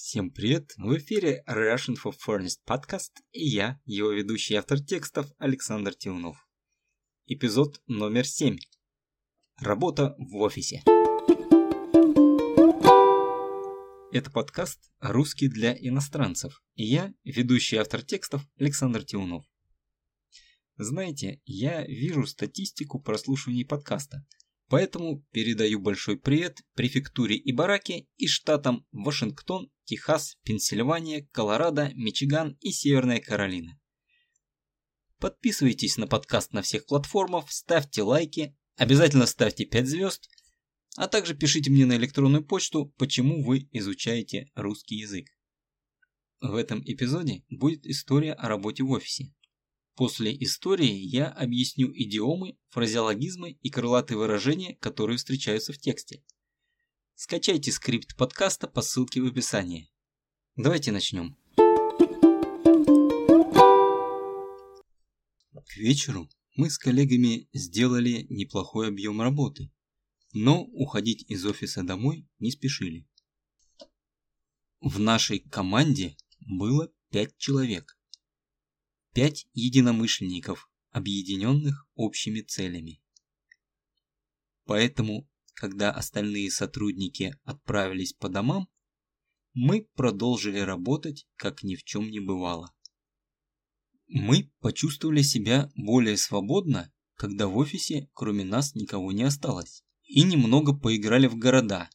Всем привет! В эфире Russian for Furnace подкаст и я, его ведущий автор текстов Александр Тиунов. Эпизод номер 7. Работа в офисе. Это подкаст «Русский для иностранцев» и я, ведущий автор текстов Александр Тиунов. Знаете, я вижу статистику прослушиваний подкаста – Поэтому передаю большой привет префектуре Ибараки и штатам Вашингтон, Техас, Пенсильвания, Колорадо, Мичиган и Северная Каролина. Подписывайтесь на подкаст на всех платформах, ставьте лайки, обязательно ставьте 5 звезд, а также пишите мне на электронную почту, почему вы изучаете русский язык. В этом эпизоде будет история о работе в офисе. После истории я объясню идиомы, фразеологизмы и крылатые выражения, которые встречаются в тексте. Скачайте скрипт подкаста по ссылке в описании. Давайте начнем. К вечеру мы с коллегами сделали неплохой объем работы, но уходить из офиса домой не спешили. В нашей команде было пять человек пять единомышленников, объединенных общими целями. Поэтому, когда остальные сотрудники отправились по домам, мы продолжили работать, как ни в чем не бывало. Мы почувствовали себя более свободно, когда в офисе кроме нас никого не осталось, и немного поиграли в города,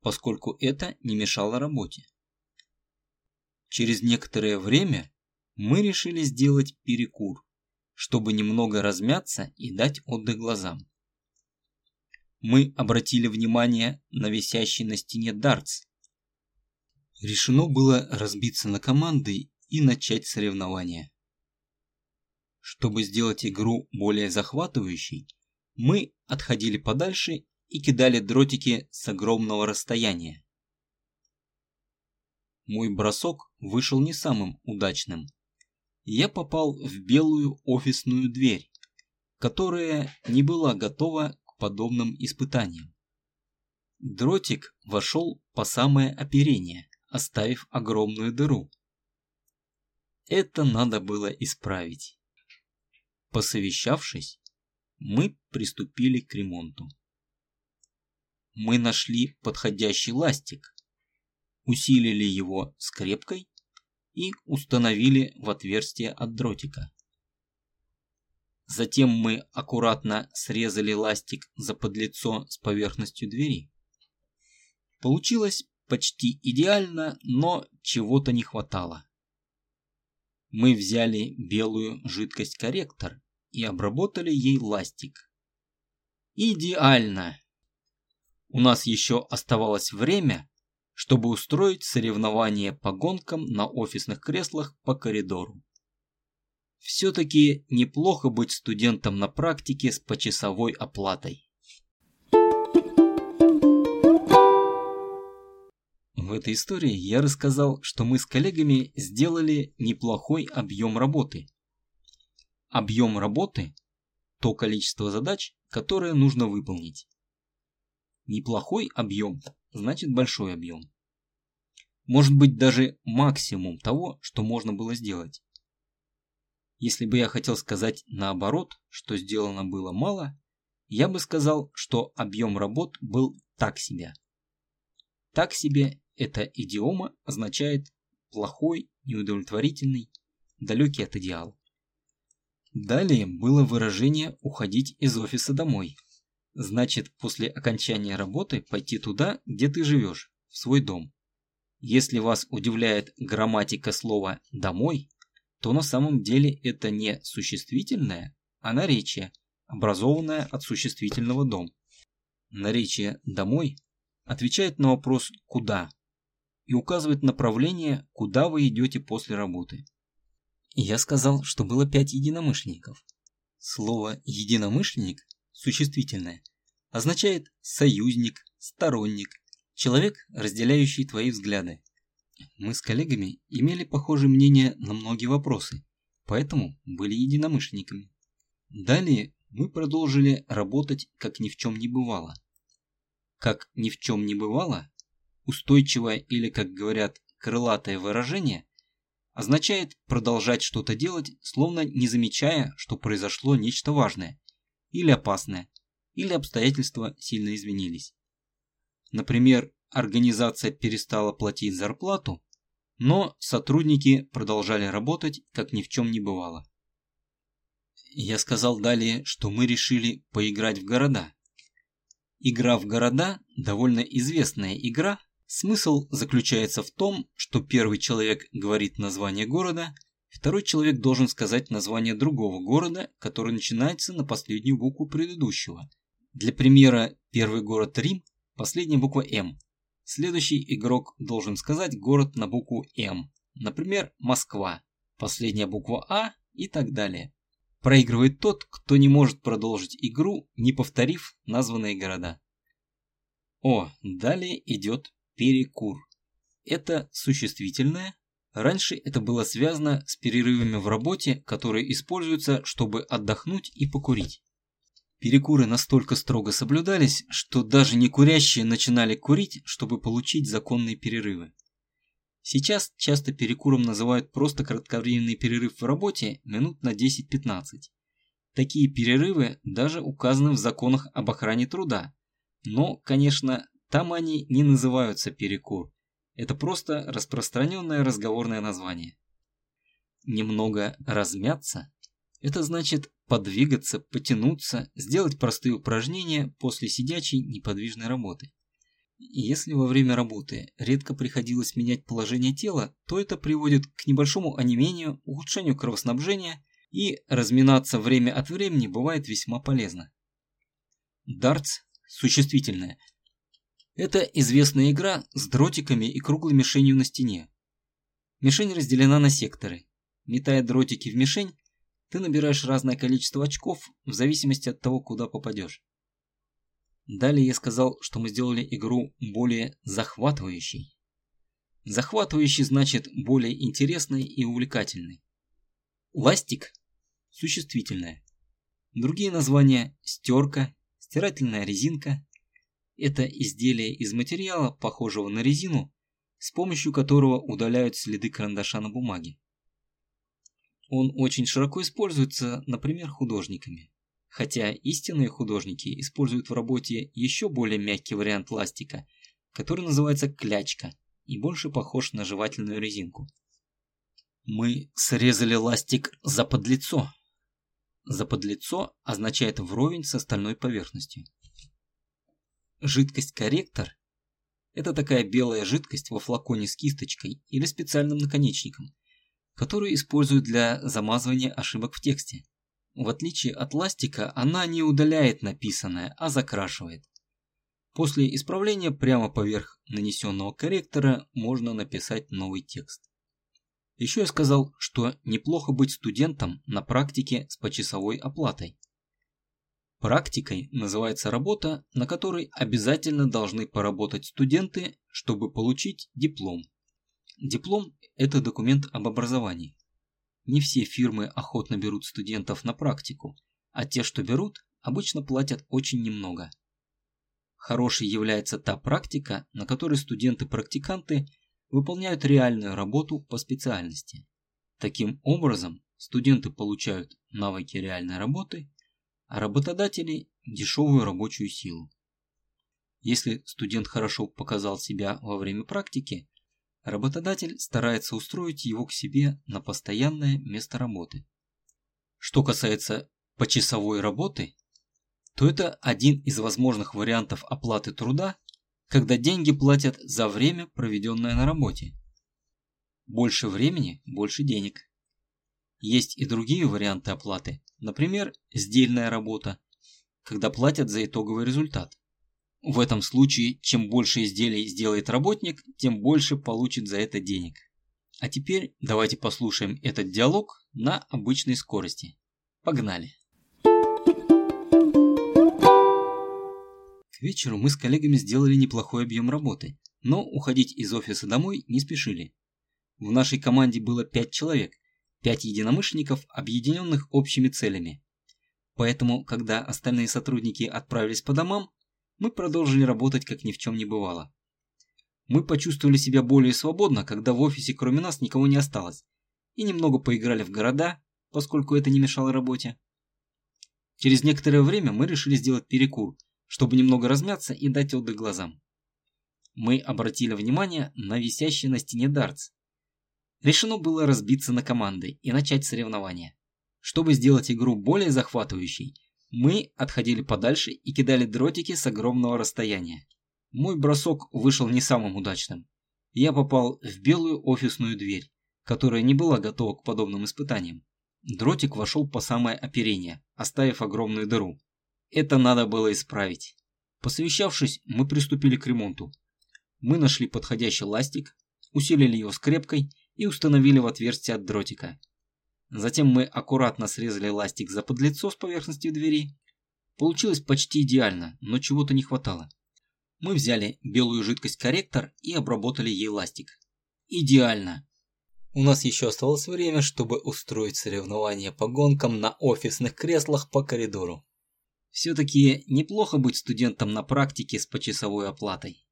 поскольку это не мешало работе. Через некоторое время мы решили сделать перекур, чтобы немного размяться и дать отдых глазам. Мы обратили внимание на висящий на стене дартс. Решено было разбиться на команды и начать соревнования. Чтобы сделать игру более захватывающей, мы отходили подальше и кидали дротики с огромного расстояния. Мой бросок вышел не самым удачным я попал в белую офисную дверь, которая не была готова к подобным испытаниям. Дротик вошел по самое оперение, оставив огромную дыру. Это надо было исправить. Посовещавшись, мы приступили к ремонту. Мы нашли подходящий ластик, усилили его скрепкой и установили в отверстие от дротика. Затем мы аккуратно срезали ластик за подлицо с поверхностью двери. Получилось почти идеально, но чего-то не хватало. Мы взяли белую жидкость-корректор и обработали ей ластик. Идеально! У нас еще оставалось время, чтобы устроить соревнование по гонкам на офисных креслах по коридору. Все-таки неплохо быть студентом на практике с почасовой оплатой. В этой истории я рассказал, что мы с коллегами сделали неплохой объем работы. Объем работы – то количество задач, которые нужно выполнить. Неплохой объем значит большой объем. Может быть даже максимум того, что можно было сделать. Если бы я хотел сказать наоборот, что сделано было мало, я бы сказал, что объем работ был так себе. Так себе эта идиома означает плохой, неудовлетворительный, далекий от идеала. Далее было выражение «уходить из офиса домой», Значит, после окончания работы пойти туда, где ты живешь, в свой дом. Если вас удивляет грамматика слова «домой», то на самом деле это не существительное, а наречие, образованное от существительного «дом». Наречие «домой» отвечает на вопрос «куда» и указывает направление, куда вы идете после работы. Я сказал, что было пять единомышленников. Слово «единомышленник» существительное, означает союзник, сторонник, человек, разделяющий твои взгляды. Мы с коллегами имели похожее мнение на многие вопросы, поэтому были единомышленниками. Далее мы продолжили работать, как ни в чем не бывало. Как ни в чем не бывало, устойчивая или, как говорят, крылатое выражение означает продолжать что-то делать, словно не замечая, что произошло нечто важное или опасное, или обстоятельства сильно изменились. Например, организация перестала платить зарплату, но сотрудники продолжали работать, как ни в чем не бывало. Я сказал далее, что мы решили поиграть в города. Игра в города – довольно известная игра. Смысл заключается в том, что первый человек говорит название города, второй человек должен сказать название другого города, который начинается на последнюю букву предыдущего. Для примера, первый город Рим, последняя буква М. Следующий игрок должен сказать город на букву М. Например, Москва, последняя буква А и так далее. Проигрывает тот, кто не может продолжить игру, не повторив названные города. О, далее идет перекур. Это существительное. Раньше это было связано с перерывами в работе, которые используются, чтобы отдохнуть и покурить. Перекуры настолько строго соблюдались, что даже не курящие начинали курить, чтобы получить законные перерывы. Сейчас часто перекуром называют просто кратковременный перерыв в работе минут на 10-15. Такие перерывы даже указаны в законах об охране труда. Но, конечно, там они не называются перекур. Это просто распространенное разговорное название. Немного размяться – это значит подвигаться, потянуться, сделать простые упражнения после сидячей неподвижной работы. Если во время работы редко приходилось менять положение тела, то это приводит к небольшому онемению, ухудшению кровоснабжения и разминаться время от времени бывает весьма полезно. Дартс – существительное. Это известная игра с дротиками и круглой мишенью на стене. Мишень разделена на секторы. Метая дротики в мишень, ты набираешь разное количество очков в зависимости от того, куда попадешь. Далее я сказал, что мы сделали игру более захватывающей. Захватывающий значит более интересной и увлекательной. Ластик – существительное. Другие названия – стерка, стирательная резинка. Это изделие из материала, похожего на резину, с помощью которого удаляют следы карандаша на бумаге. Он очень широко используется, например, художниками. Хотя истинные художники используют в работе еще более мягкий вариант ластика, который называется клячка и больше похож на жевательную резинку. Мы срезали ластик за подлицо. За подлицо означает вровень с остальной поверхностью. Жидкость-корректор – это такая белая жидкость во флаконе с кисточкой или специальным наконечником, которую используют для замазывания ошибок в тексте. В отличие от ластика, она не удаляет написанное, а закрашивает. После исправления прямо поверх нанесенного корректора можно написать новый текст. Еще я сказал, что неплохо быть студентом на практике с почасовой оплатой. Практикой называется работа, на которой обязательно должны поработать студенты, чтобы получить диплом. Диплом – это документ об образовании. Не все фирмы охотно берут студентов на практику, а те, что берут, обычно платят очень немного. Хорошей является та практика, на которой студенты-практиканты выполняют реальную работу по специальности. Таким образом, студенты получают навыки реальной работы, а работодатели – дешевую рабочую силу. Если студент хорошо показал себя во время практики, работодатель старается устроить его к себе на постоянное место работы. Что касается почасовой работы, то это один из возможных вариантов оплаты труда, когда деньги платят за время, проведенное на работе. Больше времени – больше денег. Есть и другие варианты оплаты, например, сдельная работа, когда платят за итоговый результат. В этом случае, чем больше изделий сделает работник, тем больше получит за это денег. А теперь давайте послушаем этот диалог на обычной скорости. Погнали! К вечеру мы с коллегами сделали неплохой объем работы, но уходить из офиса домой не спешили. В нашей команде было 5 человек, 5 единомышленников, объединенных общими целями. Поэтому, когда остальные сотрудники отправились по домам, мы продолжили работать, как ни в чем не бывало. Мы почувствовали себя более свободно, когда в офисе кроме нас никого не осталось, и немного поиграли в города, поскольку это не мешало работе. Через некоторое время мы решили сделать перекур, чтобы немного размяться и дать отдых глазам. Мы обратили внимание на висящий на стене дартс. Решено было разбиться на команды и начать соревнования. Чтобы сделать игру более захватывающей, мы отходили подальше и кидали дротики с огромного расстояния. Мой бросок вышел не самым удачным. Я попал в белую офисную дверь, которая не была готова к подобным испытаниям. Дротик вошел по самое оперение, оставив огромную дыру. Это надо было исправить. Посовещавшись, мы приступили к ремонту. Мы нашли подходящий ластик, усилили его скрепкой и установили в отверстие от дротика. Затем мы аккуратно срезали ластик за подлицо с поверхности двери. Получилось почти идеально, но чего-то не хватало. Мы взяли белую жидкость-корректор и обработали ей ластик. Идеально! У нас еще оставалось время, чтобы устроить соревнования по гонкам на офисных креслах по коридору. Все-таки неплохо быть студентом на практике с почасовой оплатой.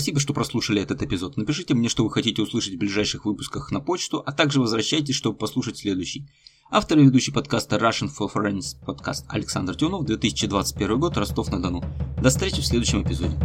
Спасибо, что прослушали этот эпизод. Напишите мне, что вы хотите услышать в ближайших выпусках на почту, а также возвращайтесь, чтобы послушать следующий. Автор и ведущий подкаста Russian for Friends подкаст Александр Тюнов, 2021 год, Ростов-на-Дону. До встречи в следующем эпизоде.